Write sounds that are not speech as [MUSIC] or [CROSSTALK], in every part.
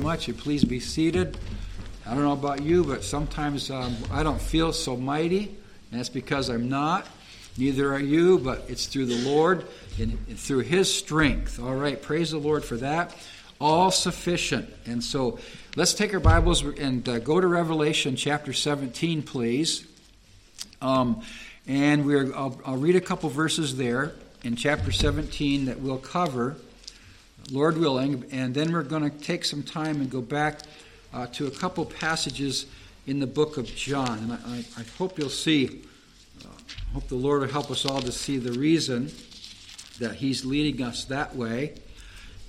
much. You please be seated. I don't know about you, but sometimes um, I don't feel so mighty, and that's because I'm not. Neither are you, but it's through the Lord and, and through His strength. All right, praise the Lord for that. All sufficient. And so let's take our Bibles and uh, go to Revelation chapter 17, please. Um, and we're, I'll, I'll read a couple verses there in chapter 17 that we'll cover. Lord willing, and then we're going to take some time and go back uh, to a couple passages in the book of John. And I, I hope you'll see, uh, hope the Lord will help us all to see the reason that He's leading us that way.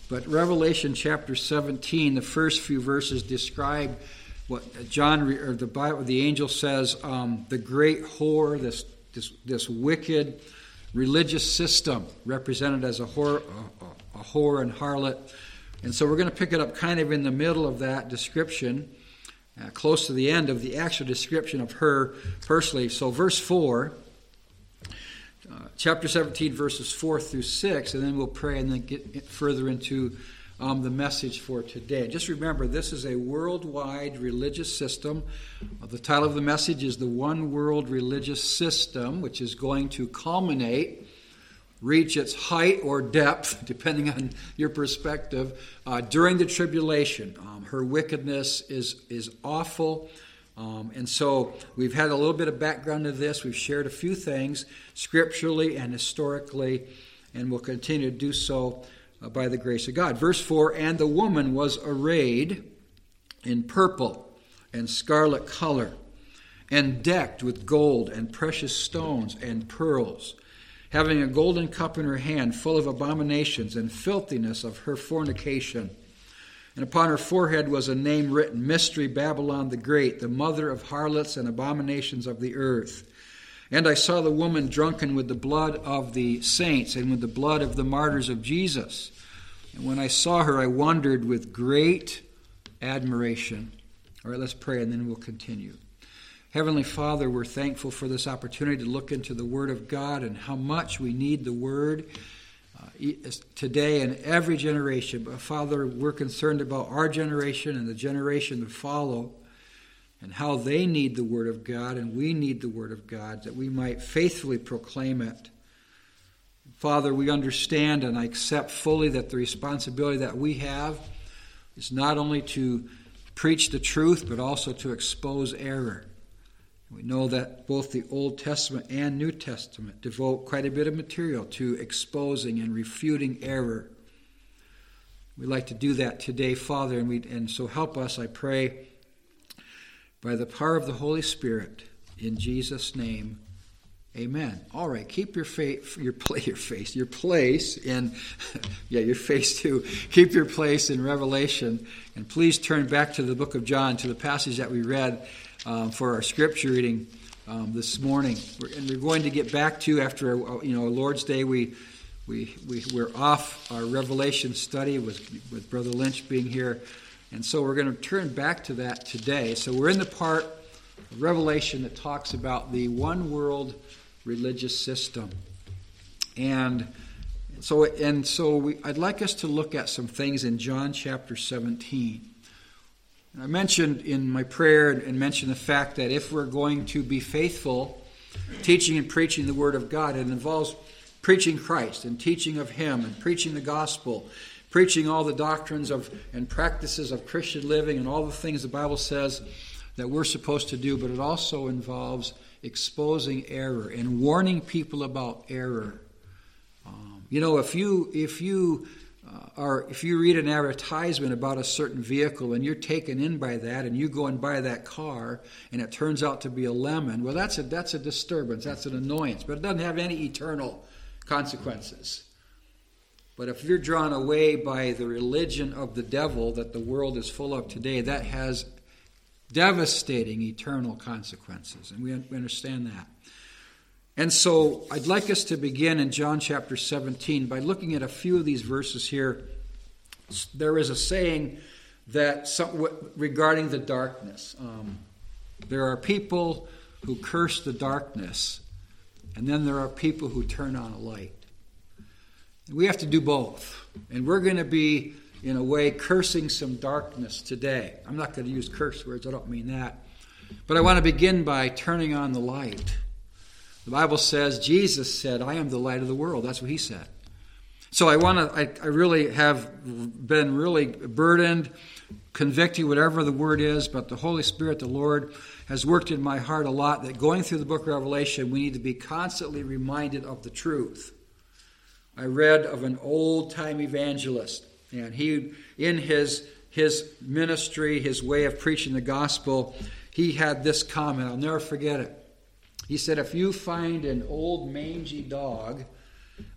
But Revelation chapter 17, the first few verses describe what John or the Bible, the angel says, um, the great whore, this, this, this wicked religious system represented as a whore, a, whore and harlot. And so we're going to pick it up kind of in the middle of that description, uh, close to the end of the actual description of her personally. So, verse 4, uh, chapter 17, verses 4 through 6, and then we'll pray and then get further into um, the message for today. Just remember, this is a worldwide religious system. Uh, the title of the message is The One World Religious System, which is going to culminate, reach its height or depth, [LAUGHS] depending on your perspective, uh, during the tribulation. Um, her wickedness is, is awful. Um, and so we've had a little bit of background to this. We've shared a few things scripturally and historically, and we'll continue to do so uh, by the grace of God. Verse 4 And the woman was arrayed in purple and scarlet color, and decked with gold and precious stones and pearls, having a golden cup in her hand full of abominations and filthiness of her fornication. And upon her forehead was a name written Mystery Babylon the Great, the mother of harlots and abominations of the earth. And I saw the woman drunken with the blood of the saints and with the blood of the martyrs of Jesus. And when I saw her, I wondered with great admiration. All right, let's pray and then we'll continue. Heavenly Father, we're thankful for this opportunity to look into the Word of God and how much we need the Word uh, today and every generation. But Father, we're concerned about our generation and the generation to follow and how they need the Word of God, and we need the Word of God, that we might faithfully proclaim it. Father, we understand and I accept fully that the responsibility that we have is not only to preach the truth, but also to expose error. We know that both the Old Testament and New Testament devote quite a bit of material to exposing and refuting error. We'd like to do that today, Father, and, we, and so help us, I pray by the power of the Holy Spirit. In Jesus' name, amen. All right, keep your face, your, [LAUGHS] your face, your place in, [LAUGHS] yeah, your face too. Keep your place in Revelation, and please turn back to the book of John, to the passage that we read um, for our scripture reading um, this morning. We're, and we're going to get back to after you know Lord's Day. We we we we're off our Revelation study with with Brother Lynch being here and so we're going to turn back to that today. So we're in the part of Revelation that talks about the one world religious system. And so, and so we, I'd like us to look at some things in John chapter 17. I mentioned in my prayer and mentioned the fact that if we're going to be faithful, teaching and preaching the Word of God, it involves preaching Christ and teaching of Him and preaching the gospel preaching all the doctrines of and practices of Christian living and all the things the Bible says that we're supposed to do, but it also involves exposing error and warning people about error. Um, you know, if you if you uh, are if you read an advertisement about a certain vehicle and you're taken in by that and you go and buy that car and it turns out to be a lemon, well, that's a that's a disturbance, that's an annoyance, but it doesn't have any eternal consequences. But if you're drawn away by the religion of the devil that the world is full of today, that has devastating eternal consequences. And we understand that. And so I'd like us to begin in John chapter 17 by looking at a few of these verses here. There is a saying that some, regarding the darkness. Um, there are people who curse the darkness, and then there are people who turn on a light. We have to do both. And we're going to be in a way, cursing some darkness today. I'm not going to use curse words, I don't mean that. But I want to begin by turning on the light. The Bible says, Jesus said, I am the light of the world. That's what he said. So I want to, I, I really have been really burdened, convicting, whatever the word is, but the Holy Spirit, the Lord, has worked in my heart a lot that going through the book of Revelation, we need to be constantly reminded of the truth. I read of an old time evangelist, and he, in his, his ministry, his way of preaching the gospel, he had this comment. I'll never forget it. He said, If you find an old mangy dog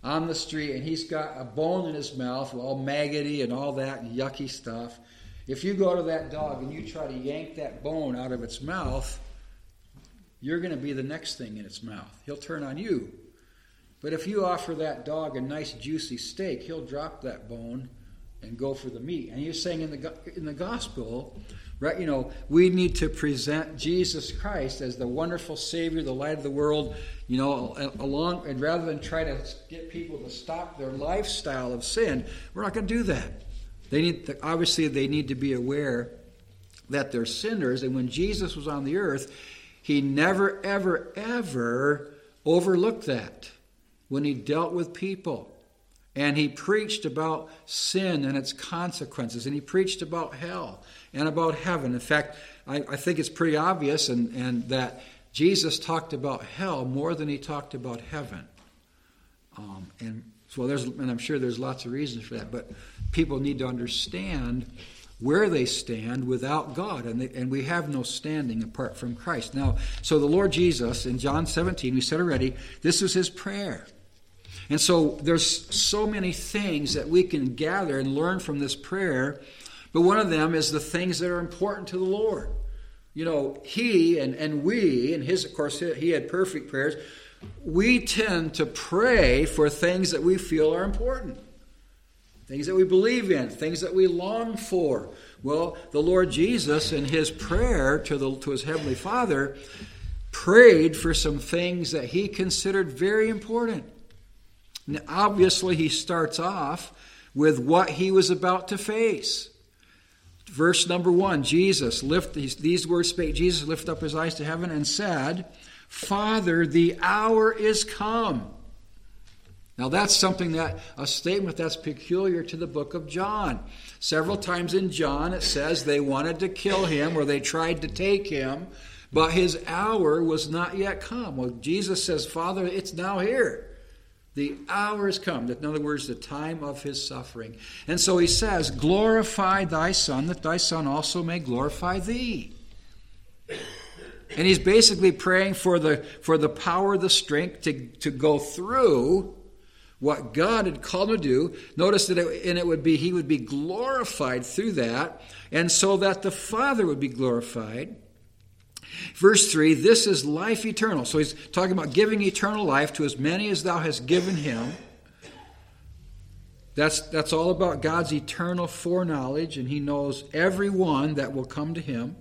on the street and he's got a bone in his mouth, all maggoty and all that yucky stuff, if you go to that dog and you try to yank that bone out of its mouth, you're going to be the next thing in its mouth. He'll turn on you. But if you offer that dog a nice juicy steak, he'll drop that bone and go for the meat. And you're saying in the in the gospel? You know, we need to present Jesus Christ as the wonderful Savior, the light of the world. You know, along and rather than try to get people to stop their lifestyle of sin, we're not going to do that. They need to, obviously they need to be aware that they're sinners, and when Jesus was on the earth, he never, ever, ever overlooked that when he dealt with people. And he preached about sin and its consequences, and he preached about hell and about heaven. In fact, I, I think it's pretty obvious and, and that Jesus talked about hell more than he talked about heaven. Um, and so there's, and I'm sure there's lots of reasons for that, but people need to understand where they stand without God, and, they, and we have no standing apart from Christ. Now, so the Lord Jesus in John 17, we said already, this was his prayer. And so there's so many things that we can gather and learn from this prayer, but one of them is the things that are important to the Lord. You know, he and, and we, and his, of course, he had perfect prayers. We tend to pray for things that we feel are important, things that we believe in, things that we long for. Well, the Lord Jesus, in his prayer to, the, to his Heavenly Father, prayed for some things that he considered very important. Now, obviously, he starts off with what he was about to face. Verse number one Jesus, lift these, words spake Jesus, lift up his eyes to heaven and said, Father, the hour is come. Now, that's something that, a statement that's peculiar to the book of John. Several times in John, it says they wanted to kill him or they tried to take him, but his hour was not yet come. Well, Jesus says, Father, it's now here. The hour has come. In other words, the time of his suffering. And so he says, Glorify thy Son, that thy Son also may glorify thee. And he's basically praying for the, for the power, the strength to, to go through what God had called him to do. Notice that it, and it would be, he would be glorified through that, and so that the Father would be glorified. Verse 3 This is life eternal. So he's talking about giving eternal life to as many as thou hast given him. That's, that's all about God's eternal foreknowledge, and he knows everyone that will come to him.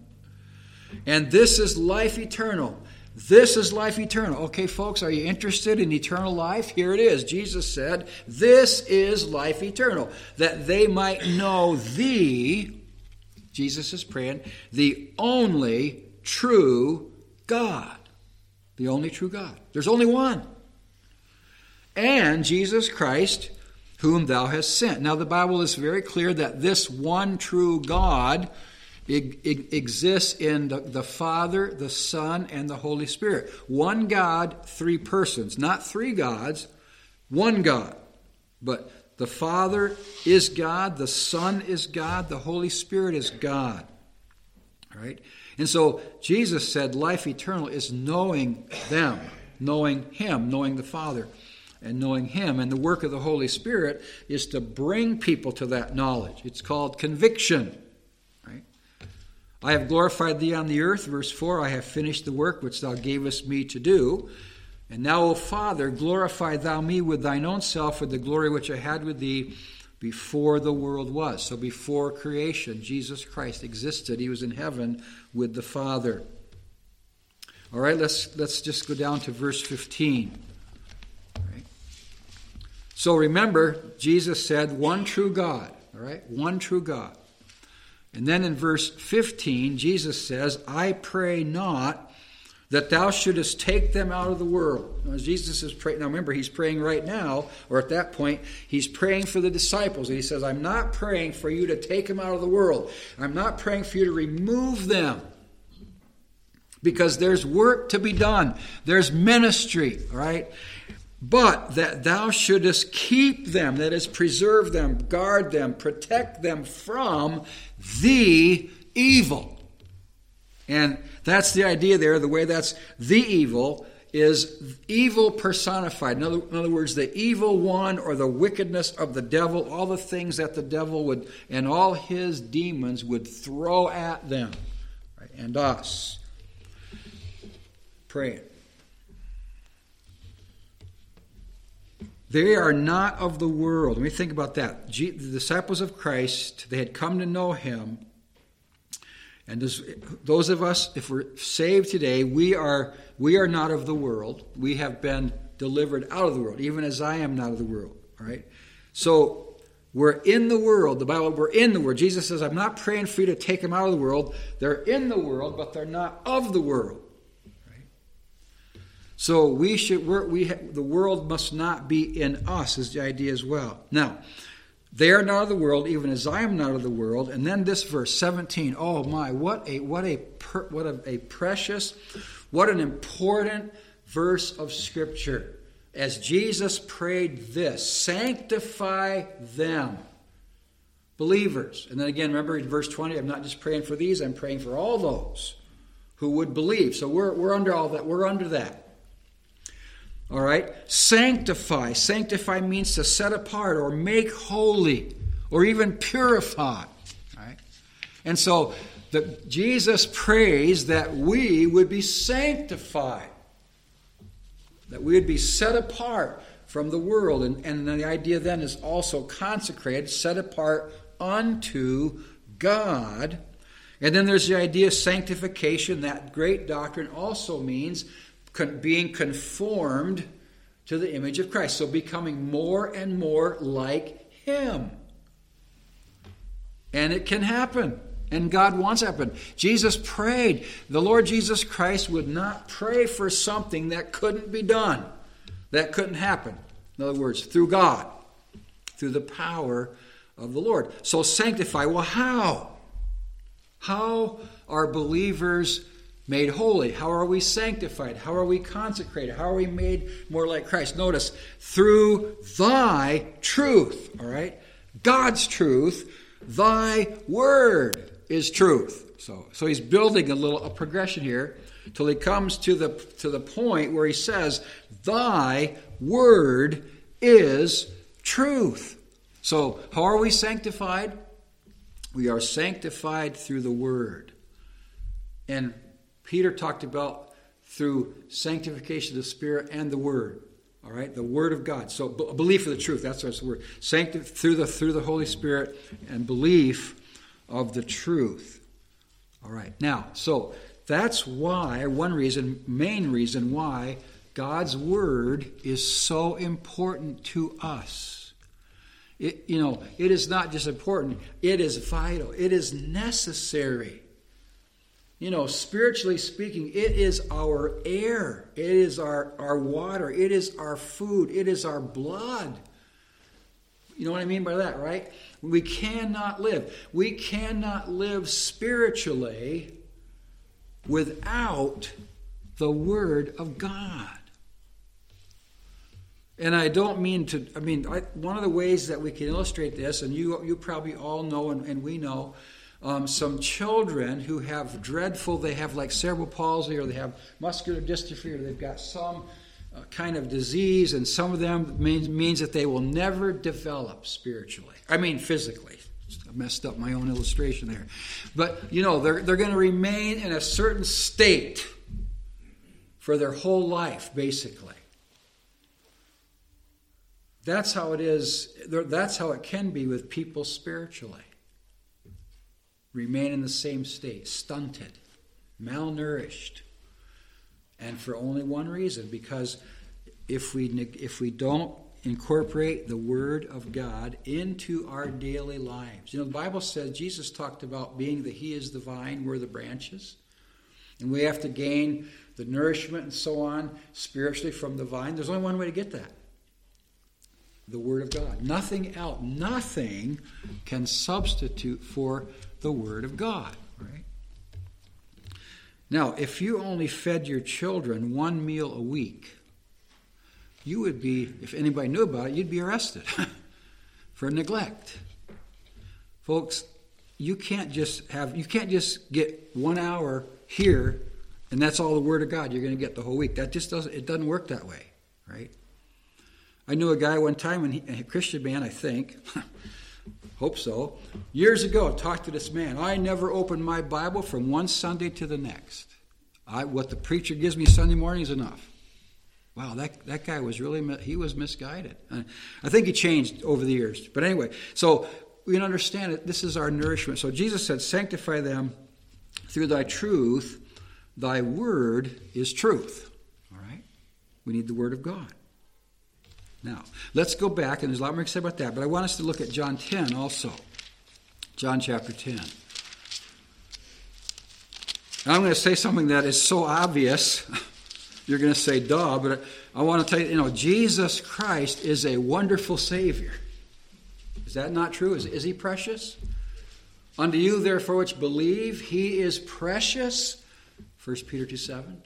And this is life eternal. This is life eternal. Okay, folks, are you interested in eternal life? Here it is. Jesus said, This is life eternal, that they might know thee, Jesus is praying, the only true God. The only true God. There's only one. And Jesus Christ, whom thou hast sent. Now, the Bible is very clear that this one true God exists in the, the Father, the Son, and the Holy Spirit. One God, three persons. Not three gods, one God. But the Father is God, the Son is God, the Holy Spirit is God. All right? And so Jesus said life eternal is knowing them, knowing Him, knowing the Father, and knowing Him. And the work of the Holy Spirit is to bring people to that knowledge. It's called conviction. Right? I have glorified thee on the earth, verse 4. I have finished the work which thou gavest me to do. And now, O Father, glorify thou me with thine own self with the glory which I had with thee before the world was. So before creation, Jesus Christ existed. He was in heaven with the Father. All right, let's, let's just go down to verse 15. So remember, Jesus said, one true God. All right? One true God. And then in verse 15, Jesus says, I pray not that thou shouldest take them out of the world. Now, Jesus is praying. Now, remember, he's praying right now, or at that point, he's praying for the disciples. And he says, I'm not praying for you to take them out of the world. I'm not praying for you to remove them. Because there's work to be done, there's ministry, right? But that thou shouldest keep them, that is, preserve them, guard them, protect them from the evil. And that's the idea there. The way that's the evil is evil personified. In other, in other, words, the evil one or the wickedness of the devil, all the things that the devil would and all his demons would throw at them right, and us. Praying. They are not of the world. Let me think about that. the disciples of Christ, they had come to know him. And those of us, if we're saved today, we are, we are not of the world. We have been delivered out of the world, even as I am not of the world. All right? So we're in the world. The Bible, we're in the world. Jesus says, I'm not praying for you to take them out of the world. They're in the world, but they're not of the world. Right? So we should we the world must not be in us is the idea as well. Now, they are not of the world, even as I am not of the world. And then this verse 17. Oh my, what a what a what a, a precious, what an important verse of scripture. As Jesus prayed this, sanctify them believers. And then again, remember in verse 20, I'm not just praying for these, I'm praying for all those who would believe. So we're, we're under all that. We're under that. All right? Sanctify. Sanctify means to set apart or make holy or even purify. Right? And so the, Jesus prays that we would be sanctified, that we would be set apart from the world. And, and the idea then is also consecrated, set apart unto God. And then there's the idea of sanctification. That great doctrine also means being conformed to the image of Christ. So becoming more and more like Him. And it can happen. And God wants it happen. Jesus prayed. The Lord Jesus Christ would not pray for something that couldn't be done, that couldn't happen. In other words, through God, through the power of the Lord. So sanctify. Well, how? How are believers made holy? How are we sanctified? How are we consecrated? How are we made more like Christ? Notice, through thy truth, all right? God's truth, thy word is truth. So, so he's building a little a progression here till he comes to the to the point where he says, Thy word is truth. So, how are we sanctified? We are sanctified through the word. And Peter talked about through sanctification of the Spirit and the Word. All right, the Word of God. So b- belief of the truth. That's what the word. Sancti- through the through the Holy Spirit and belief of the truth. All right. Now, so that's why one reason, main reason why God's Word is so important to us. It, you know, it is not just important; it is vital. It is necessary you know, spiritually speaking, it is our air, it is our, our water, it is our food, it is our blood. You know what I mean by that, right? We cannot live. We cannot live spiritually without the Word of God. And I don't mean to, I mean, I, one of the ways that we can illustrate this, and you, you probably all know and, and we know, um, some children who have dreadful, they have like cerebral palsy or they have muscular dystrophy or they've got some uh, kind of disease, and some of them means, means that they will never develop spiritually. I mean, physically. I messed up my own illustration there. But, you know, they're, they're going to remain in a certain state for their whole life, basically. That's how it is. That's how it can be with people spiritually remain in the same state, stunted, malnourished. And for only one reason because if we, if we don't incorporate the Word of God into our daily lives. You know, the Bible says Jesus talked about being that He is the vine, we're the branches. And we have to gain the nourishment and so on spiritually from the vine. There's only one way to get that the Word of God. Nothing else, nothing can substitute for the Word of God, right? Now, if you only fed your children one meal a week, you would be, if anybody knew about it, you'd be arrested [LAUGHS] for neglect. Folks, you can't just have you can't just get one hour here and that's all the word of God you're going to get the whole week. That just doesn't it doesn't work that way, right? I knew a guy one time, a Christian man, I think, [LAUGHS] hope so, years ago, talked to this man. I never opened my Bible from one Sunday to the next. I, what the preacher gives me Sunday morning is enough. Wow, that, that guy was really, he was misguided. Uh, I think he changed over the years. But anyway, so we understand it. This is our nourishment. So Jesus said, Sanctify them through thy truth. Thy word is truth. All right? We need the word of God. Now, let's go back, and there's a lot more to say about that, but I want us to look at John 10 also. John chapter 10. I'm going to say something that is so obvious, [LAUGHS] you're going to say, duh, but I want to tell you, you know, Jesus Christ is a wonderful Savior. Is that not true? Is, is he precious? Unto you, therefore, which believe, he is precious. 1 Peter 2 7.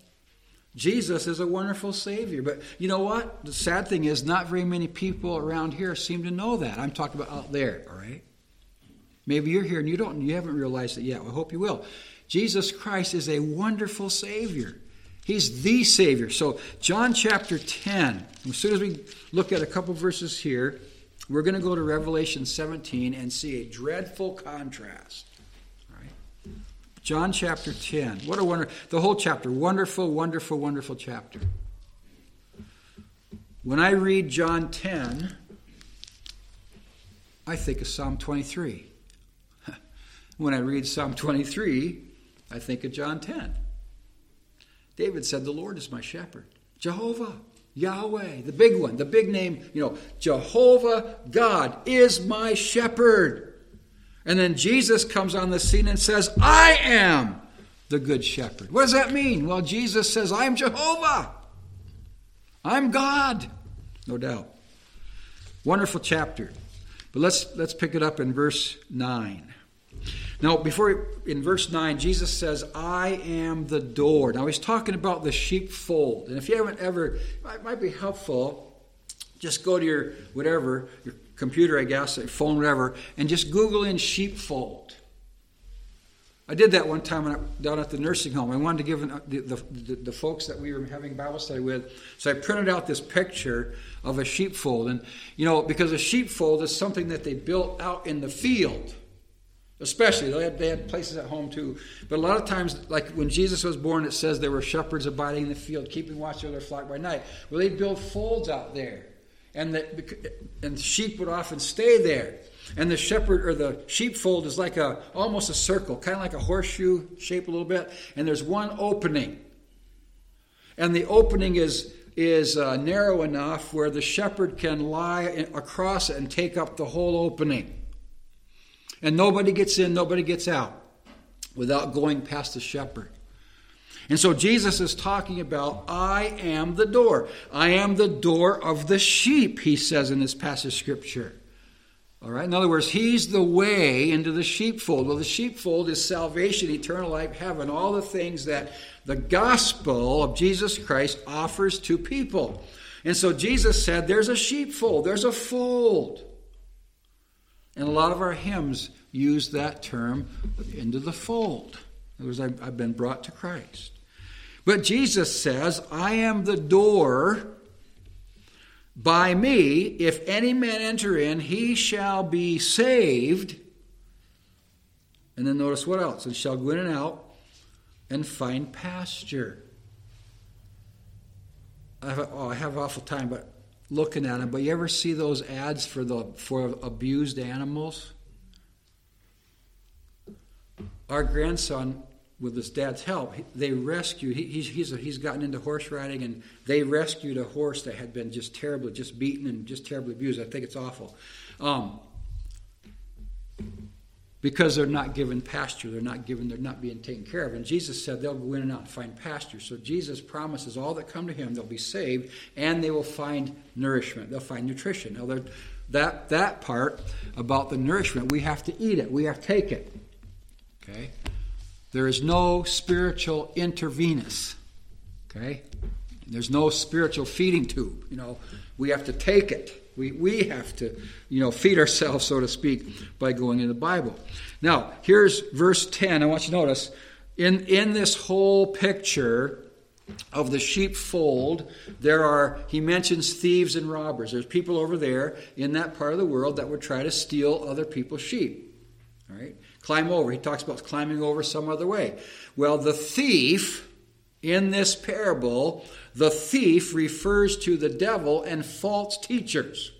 Jesus is a wonderful Savior. But you know what? The sad thing is, not very many people around here seem to know that. I'm talking about out there, all right? Maybe you're here and you don't you haven't realized it yet. I hope you will. Jesus Christ is a wonderful Savior. He's the Savior. So, John chapter 10, as soon as we look at a couple verses here, we're going to go to Revelation 17 and see a dreadful contrast. John chapter 10. What a wonder. The whole chapter. Wonderful, wonderful, wonderful chapter. When I read John 10, I think of Psalm 23. [LAUGHS] when I read Psalm 23, I think of John 10. David said, The Lord is my shepherd. Jehovah, Yahweh, the big one, the big name, you know, Jehovah God is my shepherd. And then Jesus comes on the scene and says, I am the good shepherd. What does that mean? Well, Jesus says, I'm Jehovah. I'm God. No doubt. Wonderful chapter. But let's let's pick it up in verse 9. Now, before in verse 9, Jesus says, I am the door. Now, he's talking about the sheepfold. And if you haven't ever, it might be helpful, just go to your whatever, your computer, I guess, a phone, whatever, and just Google in sheepfold. I did that one time I, down at the nursing home. I wanted to give an, uh, the, the, the, folks that we were having Bible study with, so I printed out this picture of a sheepfold. And, you know, because a sheepfold is something that they built out in the field, especially. They had, they had places at home too. But a lot of times, like when Jesus was born, it says there were shepherds abiding in the field, keeping watch over their flock by night. Well, they'd build folds out there and the and sheep would often stay there. And the shepherd or the sheepfold is like a almost a circle, kind of like a horseshoe shape a little bit. And there's one opening, and the opening is is uh, narrow enough where the shepherd can lie across it and take up the whole opening. And nobody gets in, nobody gets out without going past the shepherd. And so Jesus is talking about, I am the door. I am the door of the sheep, he says in this passage of scripture. All right, in other words, he's the way into the sheepfold. Well, the sheepfold is salvation, eternal life, heaven, all the things that the gospel of Jesus Christ offers to people. And so Jesus said, There's a sheepfold, there's a fold. And a lot of our hymns use that term into the fold. In other words, I've been brought to Christ. But Jesus says, I am the door. By me, if any man enter in, he shall be saved. And then notice what else? And shall go in and out and find pasture. I have, oh, I have awful time, but looking at them. But you ever see those ads for the for abused animals? Our grandson with his dad's help, they rescued. He, he's he's, he's gotten into horse riding, and they rescued a horse that had been just terribly, just beaten and just terribly abused. I think it's awful, um, because they're not given pasture. They're not given. They're not being taken care of. And Jesus said they'll go in and out and find pasture. So Jesus promises all that come to Him, they'll be saved, and they will find nourishment. They'll find nutrition. Now, that that part about the nourishment, we have to eat it. We have to take it. Okay. There is no spiritual intravenous. Okay? There's no spiritual feeding tube. You know, we have to take it. We, we have to, you know, feed ourselves, so to speak, by going in the Bible. Now, here's verse 10. I want you to notice in, in this whole picture of the sheepfold, there are, he mentions thieves and robbers. There's people over there in that part of the world that would try to steal other people's sheep. All right? Climb over. He talks about climbing over some other way. Well, the thief in this parable, the thief refers to the devil and false teachers.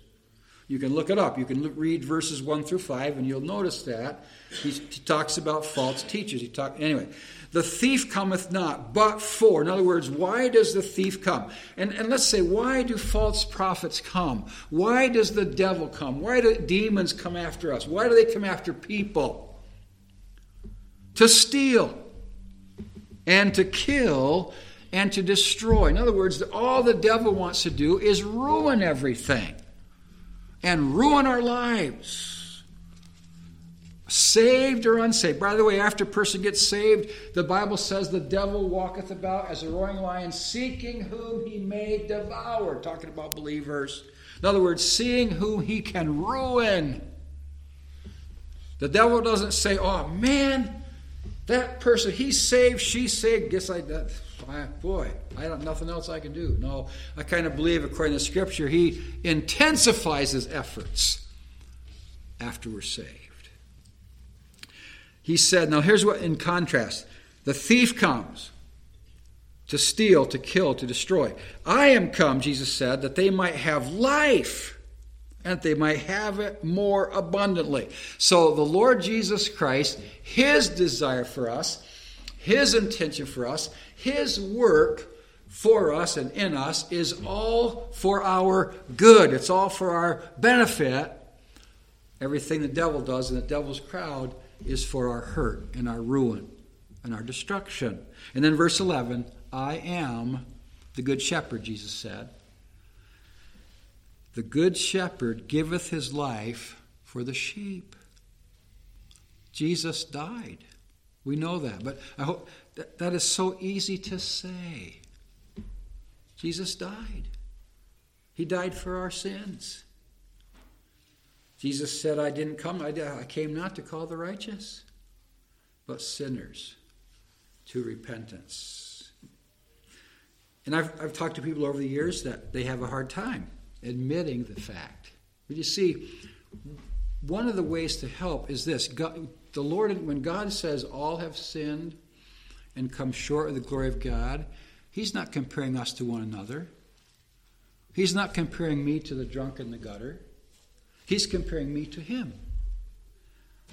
You can look it up. You can read verses 1 through 5, and you'll notice that. He, he talks about false teachers. He talk, anyway, the thief cometh not, but for. In other words, why does the thief come? And, and let's say, why do false prophets come? Why does the devil come? Why do demons come after us? Why do they come after people? To steal and to kill and to destroy. In other words, all the devil wants to do is ruin everything and ruin our lives. Saved or unsaved. By the way, after a person gets saved, the Bible says the devil walketh about as a roaring lion, seeking whom he may devour. Talking about believers. In other words, seeing whom he can ruin. The devil doesn't say, oh man, that person, he's saved, she's saved. Guess I, that, boy, I have nothing else I can do. No, I kind of believe, according to Scripture, he intensifies his efforts after we're saved. He said, now here's what, in contrast, the thief comes to steal, to kill, to destroy. I am come, Jesus said, that they might have life that they might have it more abundantly. So, the Lord Jesus Christ, His desire for us, His intention for us, His work for us and in us is all for our good. It's all for our benefit. Everything the devil does in the devil's crowd is for our hurt and our ruin and our destruction. And then, verse 11 I am the good shepherd, Jesus said. The good shepherd giveth his life for the sheep. Jesus died. We know that, but I hope that, that is so easy to say. Jesus died. He died for our sins. Jesus said, I didn't come, I, I came not to call the righteous, but sinners to repentance. And I've, I've talked to people over the years that they have a hard time admitting the fact. But you see, one of the ways to help is this God, the Lord, when God says all have sinned and come short of the glory of God, He's not comparing us to one another. He's not comparing me to the drunk in the gutter. He's comparing me to Him.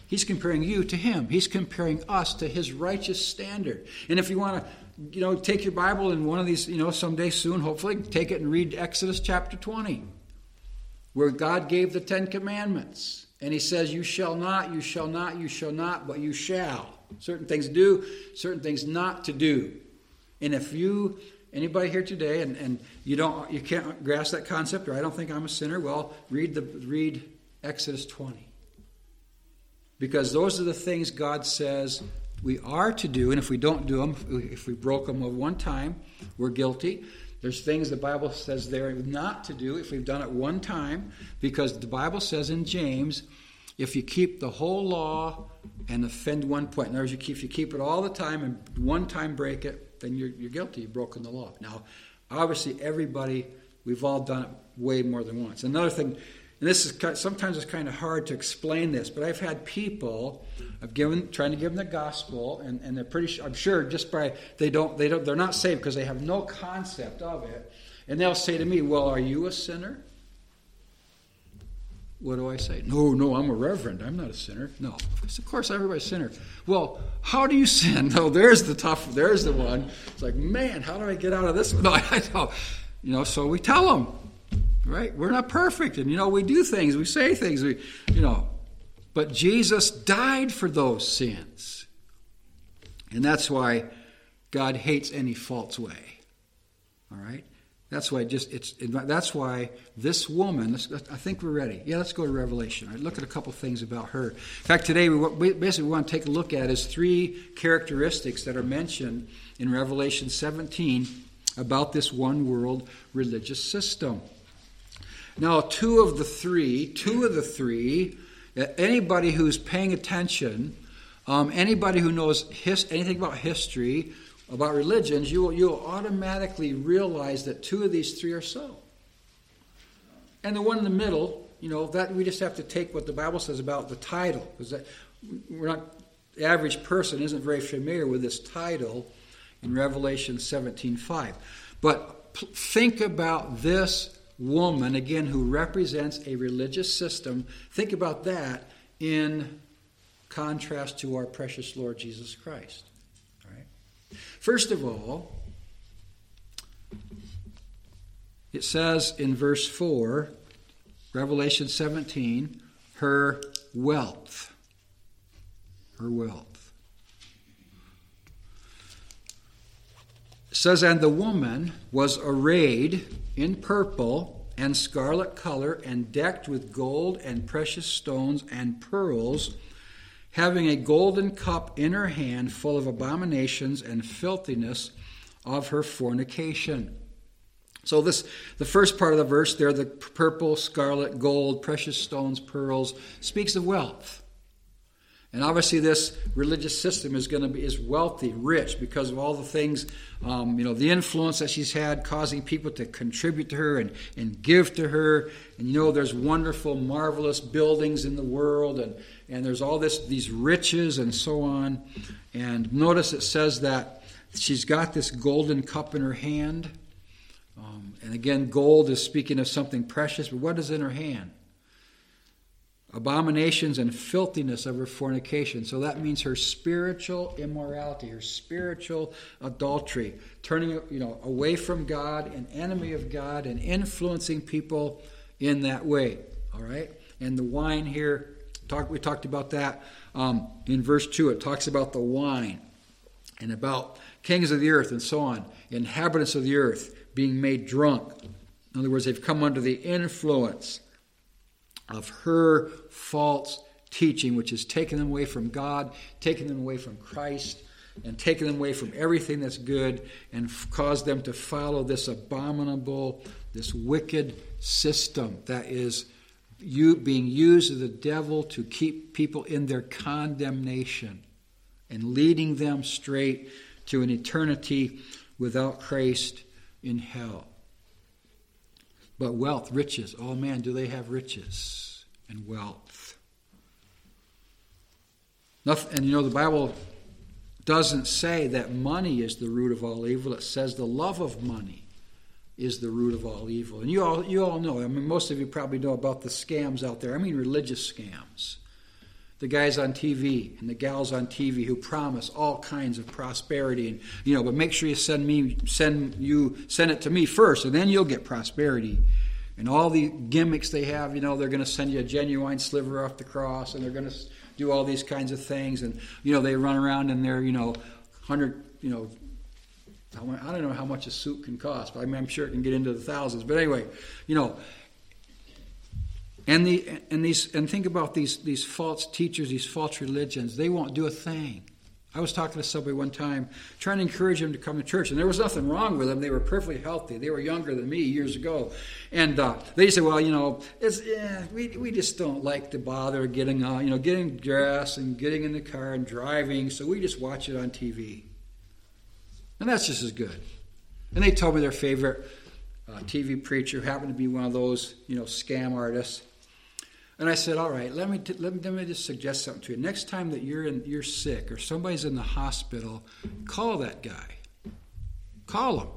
He's comparing you to Him. He's comparing us to His righteous standard. And if you want to you know, take your Bible and one of these, you know, someday soon, hopefully, take it and read Exodus chapter 20, where God gave the Ten Commandments. And He says, You shall not, you shall not, you shall not, but you shall. Certain things do, certain things not to do. And if you, anybody here today, and, and you don't, you can't grasp that concept, or I don't think I'm a sinner, well, read the read Exodus 20. Because those are the things God says we are to do, and if we don't do them, if we broke them one time, we're guilty. There's things the Bible says they're not to do if we've done it one time, because the Bible says in James, if you keep the whole law and offend one point, in other words, you keep, if you keep it all the time and one time break it, then you're, you're guilty. You've broken the law. Now, obviously, everybody, we've all done it way more than once. Another thing, and this is sometimes it's kind of hard to explain this, but I've had people I've given trying to give them the gospel, and, and they're pretty. I'm sure just by they don't they don't they're not saved because they have no concept of it, and they'll say to me, "Well, are you a sinner?" what do I say? No, no, I'm a reverend. I'm not a sinner. No, of course, everybody's a sinner. Well, how do you sin? [LAUGHS] No, there's the tough. There's the one. It's like, man, how do I get out of this? [LAUGHS] No, I know. You know, so we tell them, right? We're not perfect, and you know, we do things, we say things, we, you know, but Jesus died for those sins, and that's why God hates any false way. All right. That's why just it's that's why this woman. I think we're ready. Yeah, let's go to Revelation. Right, look at a couple things about her. In fact, today we basically want to take a look at is three characteristics that are mentioned in Revelation 17 about this one world religious system. Now, two of the three, two of the three, anybody who's paying attention, um, anybody who knows his, anything about history about religions, you will, you'll automatically realize that two of these three are so. And the one in the middle, you know, that we just have to take what the Bible says about the title, because we're not the average person isn't very familiar with this title in Revelation 17:5. But think about this woman again who represents a religious system. Think about that in contrast to our precious Lord Jesus Christ. All right? First of all, it says in verse 4, Revelation 17, her wealth. Her wealth. It says, And the woman was arrayed in purple and scarlet color and decked with gold and precious stones and pearls having a golden cup in her hand full of abominations and filthiness of her fornication. So this the first part of the verse there, the purple, scarlet, gold, precious stones, pearls, speaks of wealth. And obviously, this religious system is going to be is wealthy, rich, because of all the things, um, you know, the influence that she's had, causing people to contribute to her and, and give to her. And you know, there's wonderful, marvelous buildings in the world, and and there's all this these riches and so on. And notice it says that she's got this golden cup in her hand. Um, and again, gold is speaking of something precious, but what is in her hand? Abominations and filthiness of her fornication. So that means her spiritual immorality, her spiritual adultery, turning you know away from God, an enemy of God, and influencing people in that way. All right, and the wine here Talk, we talked about that um, in verse 2. It talks about the wine and about kings of the earth and so on, inhabitants of the earth being made drunk. In other words, they've come under the influence of her false teaching, which has taken them away from God, taken them away from Christ, and taken them away from everything that's good, and caused them to follow this abominable, this wicked system that is you being used of the devil to keep people in their condemnation and leading them straight to an eternity without Christ in hell. But wealth, riches, oh man, do they have riches and wealth? Nothing, and you know, the Bible doesn't say that money is the root of all evil, it says the love of money is the root of all evil. And you all, you all know, I mean, most of you probably know about the scams out there. I mean, religious scams. The guys on TV and the gals on TV who promise all kinds of prosperity, and you know, but make sure you send me, send you, send it to me first, and then you'll get prosperity. And all the gimmicks they have, you know, they're going to send you a genuine sliver off the cross, and they're going to do all these kinds of things, and you know, they run around in their, you know, hundred, you know, I don't know how much a suit can cost, but I am sure it can get into the thousands. But anyway, you know, and the and these and think about these these false teachers, these false religions. They won't do a thing. I was talking to somebody one time, trying to encourage them to come to church, and there was nothing wrong with them. They were perfectly healthy. They were younger than me years ago, and uh, they said, "Well, you know, yeah, we we just don't like to bother getting uh, you know getting dressed and getting in the car and driving, so we just watch it on TV." And that's just as good. And they told me their favorite uh, TV preacher happened to be one of those, you know, scam artists. And I said, all right, let me, t- let me, just suggest something to you. Next time that you're, in, you're sick or somebody's in the hospital, call that guy. Call him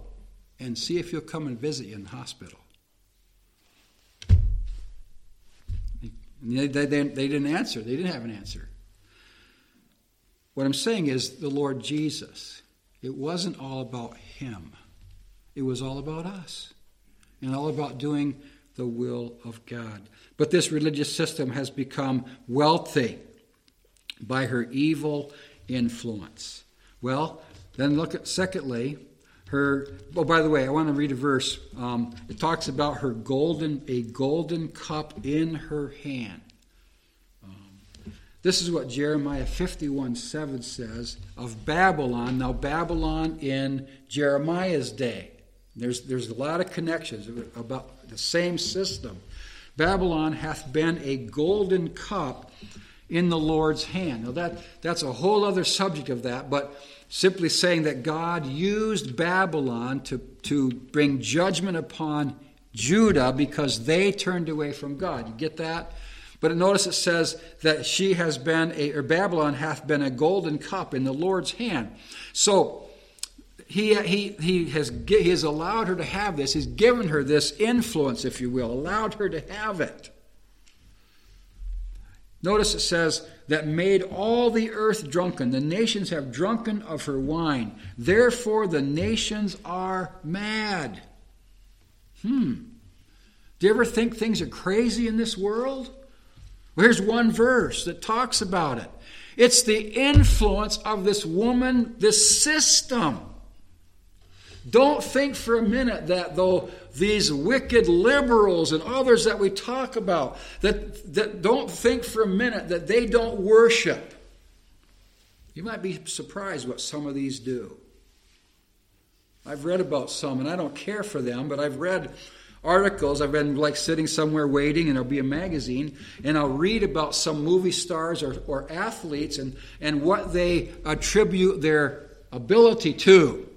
and see if he'll come and visit you in the hospital. They, they, they didn't answer. They didn't have an answer. What I'm saying is the Lord Jesus. It wasn't all about him. It was all about us and all about doing the will of God. But this religious system has become wealthy by her evil influence. Well, then look at, secondly, her. Oh, by the way, I want to read a verse. Um, it talks about her golden, a golden cup in her hand. Um, this is what Jeremiah 51 7 says of Babylon. Now, Babylon in Jeremiah's day. There's, there's a lot of connections about the same system. Babylon hath been a golden cup in the Lord's hand. Now, that, that's a whole other subject of that, but simply saying that God used Babylon to, to bring judgment upon Judah because they turned away from God. You get that? But notice it says that she has been a, or Babylon hath been a golden cup in the Lord's hand. So he, he, he, has, he has allowed her to have this. He's given her this influence, if you will, allowed her to have it. Notice it says, that made all the earth drunken. The nations have drunken of her wine. Therefore, the nations are mad. Hmm. Do you ever think things are crazy in this world? Well, here's one verse that talks about it. It's the influence of this woman, this system. Don't think for a minute that though these wicked liberals and others that we talk about, that, that don't think for a minute that they don't worship. You might be surprised what some of these do. I've read about some, and I don't care for them, but I've read articles. I've been like sitting somewhere waiting, and there'll be a magazine, and I'll read about some movie stars or, or athletes and, and what they attribute their ability to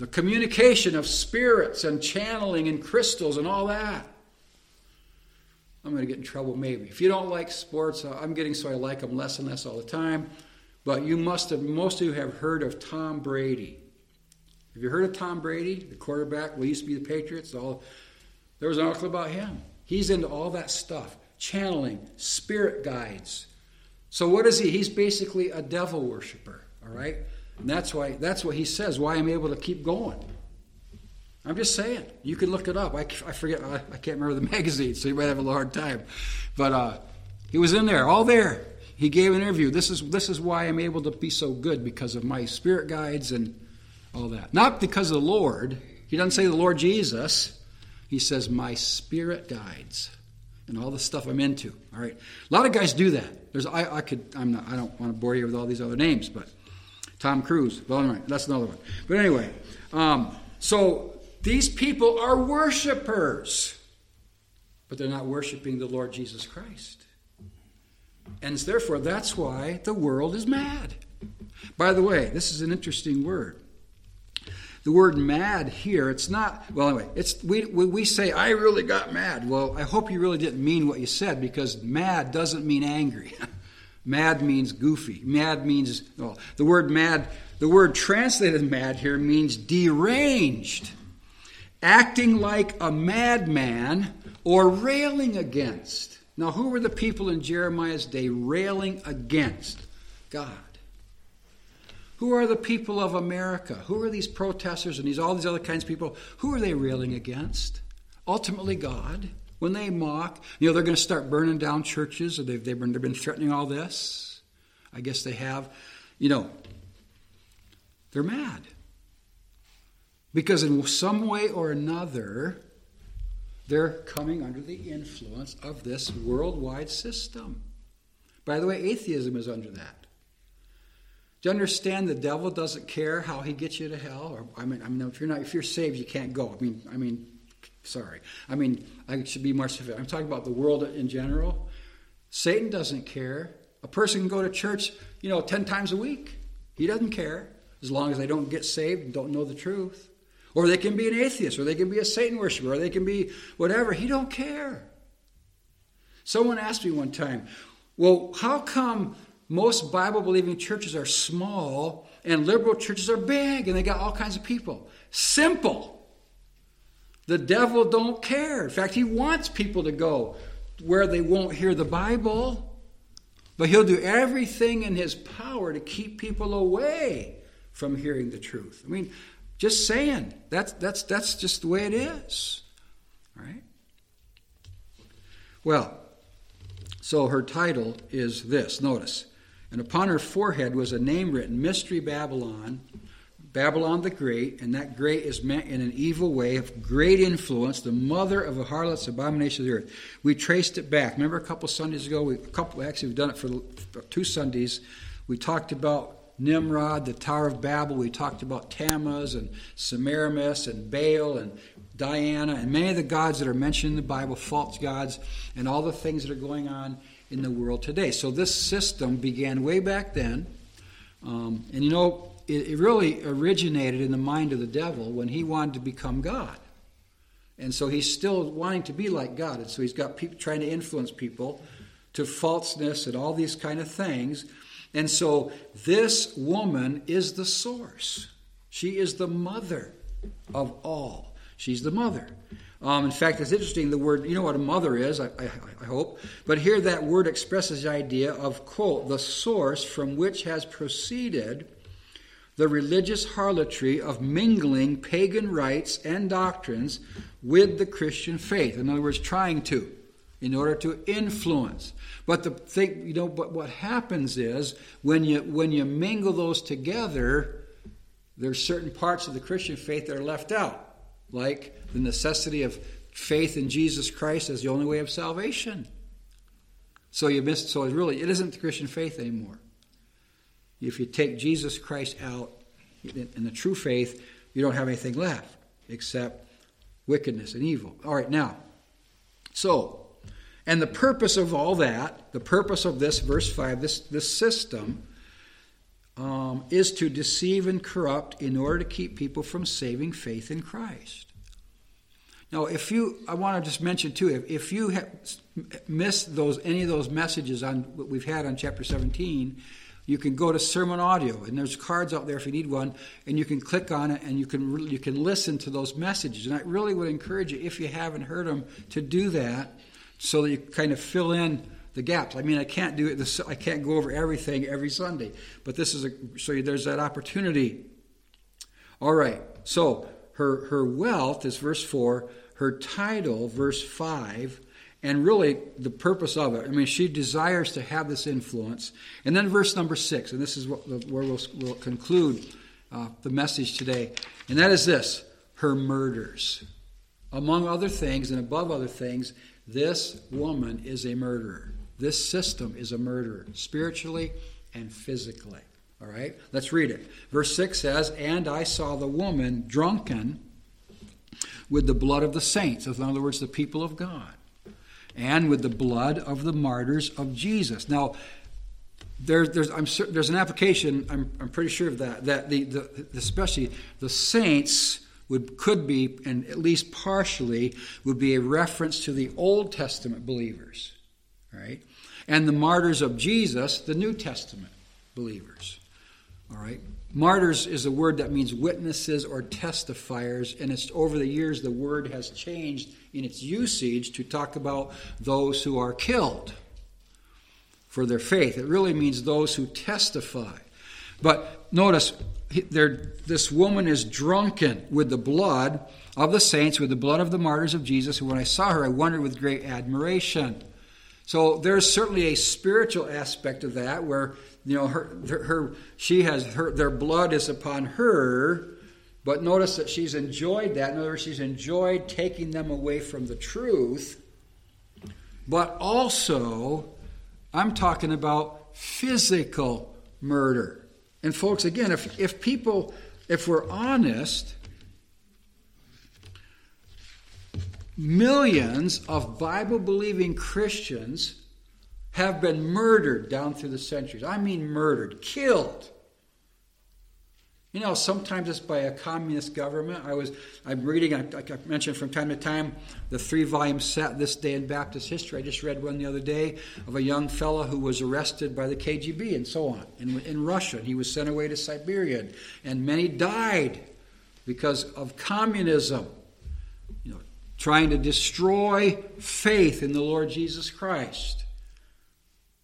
the communication of spirits and channeling and crystals and all that. I'm going to get in trouble maybe. If you don't like sports, uh, I'm getting so I like them less and less all the time. But you must have, most of you have heard of Tom Brady. Have you heard of Tom Brady, the quarterback? Well, used to be the Patriots. All, there was an article about him. He's into all that stuff channeling, spirit guides. So, what is he? He's basically a devil worshiper, all right? And that's why that's what he says, why I'm able to keep going. I'm just saying. You can look it up. I, I forget, I, I, can't remember the [LAUGHS] magazine, so you might have a hard time. But uh, he was in there, all there. He gave an interview. This is, this is why I'm able to be so good because of my spirit guides and all that. Not because of the Lord. He doesn't say the Lord Jesus. He says, my spirit guides and all the stuff I'm into. All right. A lot of guys do that. There's, I, I could, I'm not, I don't want to bore you with all these other names, but Tom Cruise. Well, anyway, that's another one. But anyway, um, so these people are worshipers, but they're not worshiping the Lord Jesus Christ. And therefore, that's why the world is mad. By the way, this is an interesting word. The word mad here, it's not, well, anyway, it's, we, we say, I really got mad. Well, I hope you really didn't mean what you said because mad doesn't mean angry. [LAUGHS] Mad means goofy. Mad means, well, the word mad, the word translated mad here means deranged, acting like a madman or railing against. Now, who were the people in Jeremiah's day railing against God? Who are the people of America? Who are these protesters and these all these other kinds of people? Who are they railing against? Ultimately, God when they mock, you know, they're going to start burning down churches, or they've, they've, been, they've been threatening all this. I guess they have. You know, they're mad. Because in some way or another, they're coming under the influence of this worldwide system. By the way, atheism is under that. Do you understand the devil doesn't care how he gets you to hell? Or I mean, I mean, if you're not, if you're saved, you can't go. I mean, I mean, Sorry. I mean, I should be more specific. I'm talking about the world in general. Satan doesn't care. A person can go to church, you know, 10 times a week. He doesn't care as long as they don't get saved and don't know the truth. Or they can be an atheist, or they can be a Satan worshiper, or they can be whatever. He don't care. Someone asked me one time, well, how come most Bible believing churches are small and liberal churches are big and they got all kinds of people? Simple. The devil don't care. In fact, he wants people to go where they won't hear the Bible. But he'll do everything in his power to keep people away from hearing the truth. I mean, just saying. That's that's that's just the way it is. Right? Well, so her title is this, notice. And upon her forehead was a name written, Mystery Babylon, Babylon the Great, and that great is meant in an evil way of great influence, the mother of the harlots, abomination of the earth. We traced it back. Remember a couple Sundays ago? We, a couple, actually, we've done it for two Sundays. We talked about Nimrod, the Tower of Babel. We talked about Tammuz and Semiramis and Baal and Diana and many of the gods that are mentioned in the Bible, false gods, and all the things that are going on in the world today. So this system began way back then. Um, and you know, it, it really originated in the mind of the devil when he wanted to become God. And so he's still wanting to be like God. And so he's got people trying to influence people to falseness and all these kind of things. And so this woman is the source. She is the mother of all. She's the mother. Um, in fact, it's interesting, the word, you know what a mother is, I, I, I, hope, but here that word expresses the idea of, quote, the source from which has proceeded the religious harlotry of mingling pagan rites and doctrines with the Christian faith. In other words, trying to, in order to influence. But the thing, you know, but what happens is when you when you mingle those together, there's certain parts of the Christian faith that are left out, like the necessity of faith in Jesus Christ as the only way of salvation. So you miss. So really, it isn't the Christian faith anymore. If you take Jesus Christ out in the true faith, you don't have anything left except wickedness and evil. All right, now, so, and the purpose of all that, the purpose of this, verse 5, this, this system, um, is to deceive and corrupt in order to keep people from saving faith in Christ. Now, if you, I want to just mention too, if, if you missed those any of those messages on what we've had on chapter 17, you can go to sermon audio and there's cards out there if you need one and you can click on it and you can you can listen to those messages. And i really would encourage you if you haven't heard them to do that so that you kind of fill in the gaps. I mean i can't do it i can't go over everything every sunday but this is a so there's that opportunity. All right. So her her wealth is verse 4 her title verse 5 and really the purpose of it. I mean, she desires to have this influence. And then verse number six, and this is what, where we'll, we'll conclude uh, the message today, and that is this her murders. Among other things, and above other things, this woman is a murderer. This system is a murderer, spiritually and physically. All right, let's read it. Verse 6 says, And I saw the woman drunken with the blood of the saints, in other words, the people of God and with the blood of the martyrs of Jesus. Now, there, there's, I'm, there's an application, I'm, I'm pretty sure of that, that the, the, especially the saints would, could be, and at least partially, would be a reference to the Old Testament believers, right? And the martyrs of Jesus, the New Testament believers, all right? Martyrs is a word that means witnesses or testifiers, and it's over the years the word has changed in its usage to talk about those who are killed for their faith. It really means those who testify. But notice, this woman is drunken with the blood of the saints, with the blood of the martyrs of Jesus, who when I saw her, I wondered with great admiration. So there's certainly a spiritual aspect of that where you know, her, her, she has her, their blood is upon her, but notice that she's enjoyed that. In other words, she's enjoyed taking them away from the truth. But also, I'm talking about physical murder. And folks, again, if, if people, if we're honest, millions of Bible believing Christians have been murdered down through the centuries. I mean, murdered, killed. You know, sometimes it's by a communist government. I was, I'm reading, like I mentioned from time to time, the three volume set, This Day in Baptist History. I just read one the other day of a young fellow who was arrested by the KGB and so on in, in Russia. He was sent away to Siberia, and many died because of communism. You know, trying to destroy faith in the Lord Jesus Christ.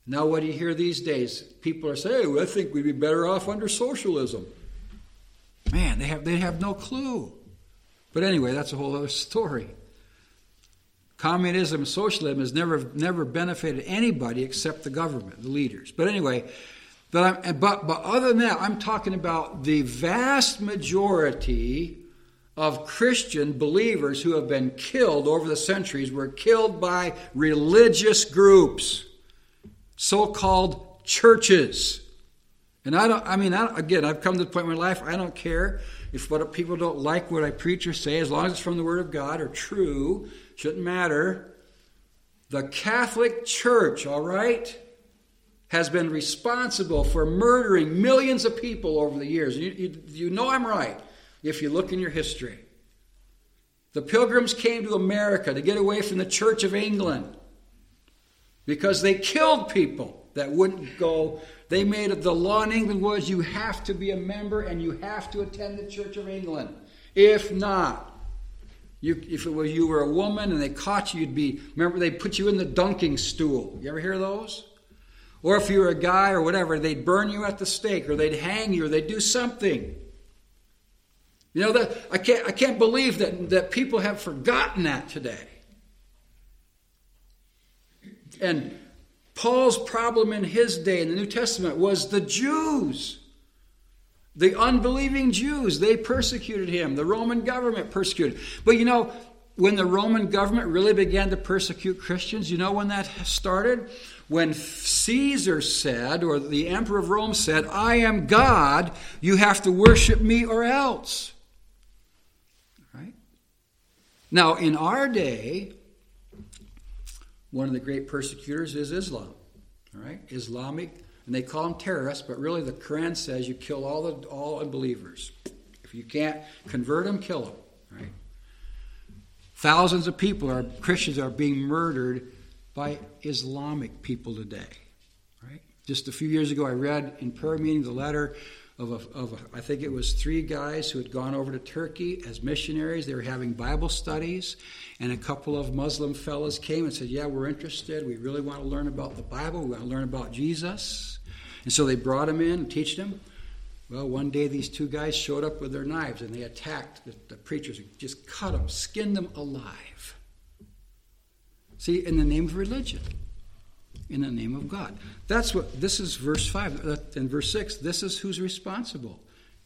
Now, what do you hear these days? People are saying, well, I think we'd be better off under socialism. Man, they have, they have no clue. But anyway, that's a whole other story. Communism socialism has never, never benefited anybody except the government, the leaders. But anyway, but, I'm, but, but other than that, I'm talking about the vast majority of Christian believers who have been killed over the centuries were killed by religious groups, so called churches. And I don't, I mean, I again, I've come to the point in my life, I don't care if what people don't like what I preach or say, as long as it's from the Word of God or true, shouldn't matter. The Catholic Church, all right, has been responsible for murdering millions of people over the years. You, you, you know I'm right if you look in your history. The pilgrims came to America to get away from the Church of England because they killed people that wouldn't go. They made it the law in England was you have to be a member and you have to attend the Church of England. If not, you, if it was you were a woman and they caught you, you'd be remember they put you in the dunking stool. You ever hear those? Or if you were a guy or whatever, they'd burn you at the stake or they'd hang you or they'd do something. You know that I can't I can't believe that, that people have forgotten that today. And Paul's problem in his day in the New Testament was the Jews. The unbelieving Jews, they persecuted him. The Roman government persecuted. But you know, when the Roman government really began to persecute Christians, you know when that started? When Caesar said, or the emperor of Rome said, I am God, you have to worship me or else. Right? Now, in our day, one of the great persecutors is Islam. All right, Islamic, and they call them terrorists, but really the Quran says you kill all the all unbelievers. If you can't convert them, kill them. Right? Thousands of people are Christians are being murdered by Islamic people today. Right? Just a few years ago, I read in prayer meeting the letter of, a, of a, I think it was three guys who had gone over to Turkey as missionaries. They were having Bible studies, and a couple of Muslim fellows came and said, "Yeah, we're interested. We really want to learn about the Bible. We want to learn about Jesus." And so they brought him in and teach them. Well, one day these two guys showed up with their knives and they attacked the, the preachers, just cut them, skinned them alive. See, in the name of religion in the name of God. That's what this is verse 5 uh, and verse 6. This is who's responsible.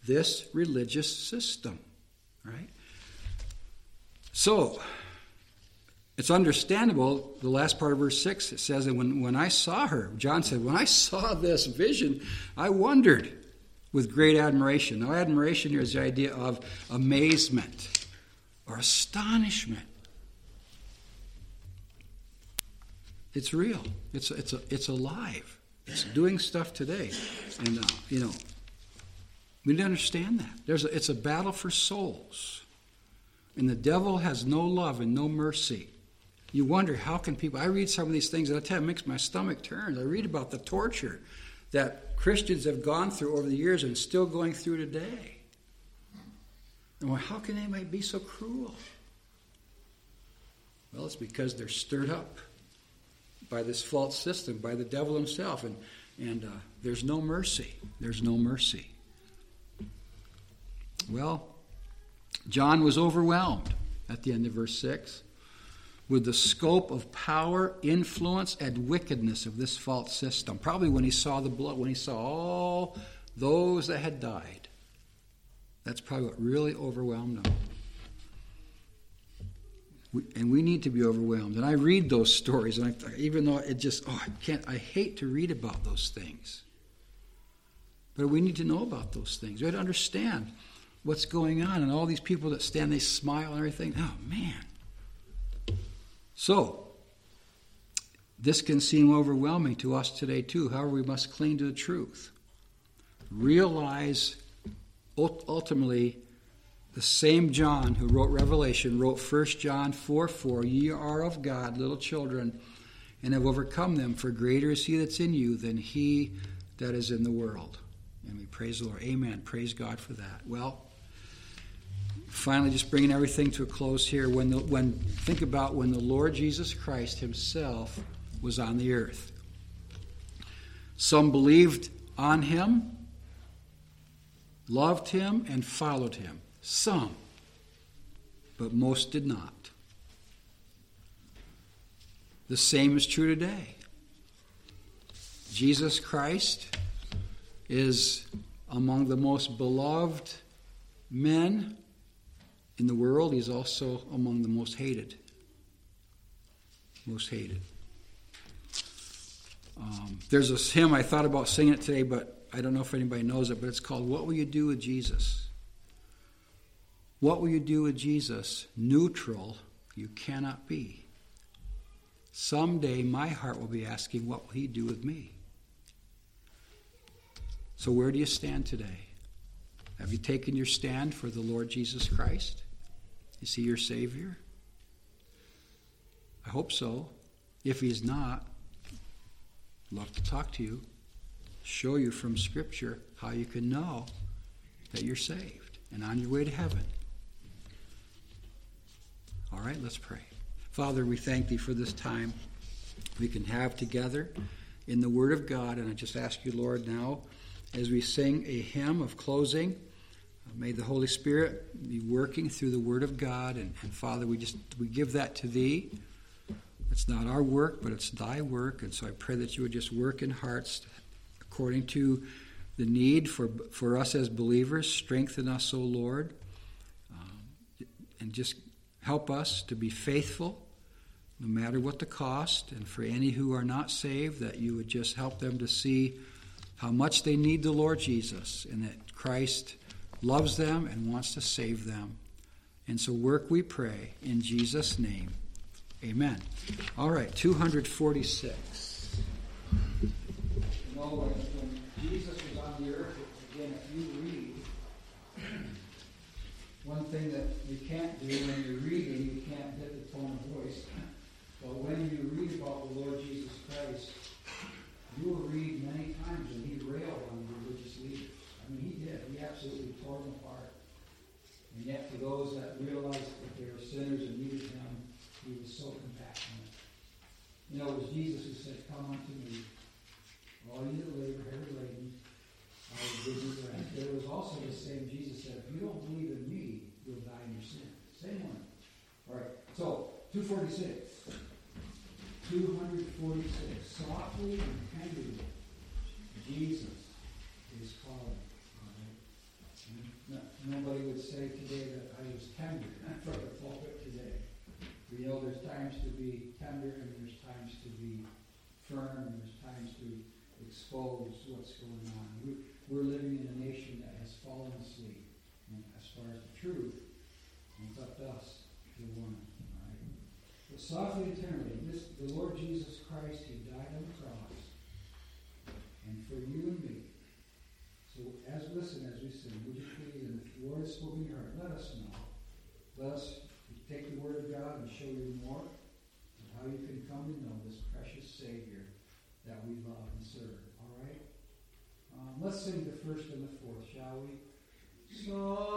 This religious system, right? So, it's understandable, the last part of verse 6, it says that when, when I saw her, John said, when I saw this vision, I wondered with great admiration. Now, admiration here is the idea of amazement or astonishment. It's real. It's it's it's alive. It's doing stuff today, and uh, you know we need to understand that. There's a, it's a battle for souls, and the devil has no love and no mercy. You wonder how can people? I read some of these things, and I tell you, it makes my stomach turn. I read about the torture that Christians have gone through over the years and still going through today. And well, how can anybody be so cruel? Well, it's because they're stirred up by this false system, by the devil himself. And, and uh, there's no mercy. There's no mercy. Well, John was overwhelmed at the end of verse 6 with the scope of power, influence, and wickedness of this false system. Probably when he saw the blood, when he saw all those that had died. That's probably what really overwhelmed him. We, and we need to be overwhelmed. And I read those stories, and I, even though it just, oh, I can't, I hate to read about those things. But we need to know about those things. We have to understand what's going on, and all these people that stand, they smile and everything. Oh, man. So, this can seem overwhelming to us today, too. However, we must cling to the truth. Realize ultimately the same John who wrote Revelation wrote 1 John 4 4, Ye are of God, little children, and have overcome them, for greater is he that's in you than he that is in the world. And we praise the Lord. Amen. Praise God for that. Well, finally, just bringing everything to a close here. When the, when think about when the Lord Jesus Christ Himself was on the earth. Some believed on Him, loved Him, and followed Him. Some, but most did not. The same is true today. Jesus Christ is among the most beloved men in the world. He's also among the most hated. Most hated. Um, there's this hymn, I thought about singing it today, but I don't know if anybody knows it, but it's called What Will You Do with Jesus? What will you do with Jesus? Neutral, you cannot be. Someday my heart will be asking, What will he do with me? So, where do you stand today? Have you taken your stand for the Lord Jesus Christ? Is he your Savior? I hope so. If he's not, love to talk to you, show you from Scripture how you can know that you're saved and on your way to heaven. All right, let's pray. Father, we thank thee for this time we can have together in the Word of God. And I just ask you, Lord, now as we sing a hymn of closing, may the Holy Spirit be working through the Word of God. And, and Father, we just we give that to thee. It's not our work, but it's thy work. And so I pray that you would just work in hearts according to the need for, for us as believers. Strengthen us, O Lord. Um, and just help us to be faithful no matter what the cost. And for any who are not saved, that you would just help them to see how much they need the Lord Jesus and that Christ loves them and wants to save them. And so work, we pray, in Jesus' name. Amen. All right, 246. You know, when, when Jesus was on the earth, again, if you read, [CLEARS THROAT] one thing that you can't do when you're reading, you can't hit the tone of voice. But when you read about the Lord Jesus Christ, you will read many times when he railed on the religious leaders. I mean, he did. He absolutely tore them apart. And yet, for those that realized that they were sinners and needed him, he was so compassionate. You know, it was Jesus who said, Come unto me, all you that labor, heavy laden, I will give you rest. But it was also the same Jesus said, If you don't believe in me, you'll die in your sin. Same one. All right, so 246. 246. Softly and tenderly, Jesus is calling. nobody would say today that I was tender [LAUGHS] the pulpit today. We know there's times to be tender and there's times to be firm and there's times to expose what's going on. We, we're living in a nation that has fallen asleep as far as the truth, and it's up to us to warn them softly and tenderly, this, the Lord Jesus Christ who died on the cross, and for you and me. So as listen as we sing, would you please, and the Lord has spoken your heart, let us know. Let us take the word of God and show you more of how you can come to know this precious Savior that we love and serve. All right? Um, let's sing the first and the fourth, Softly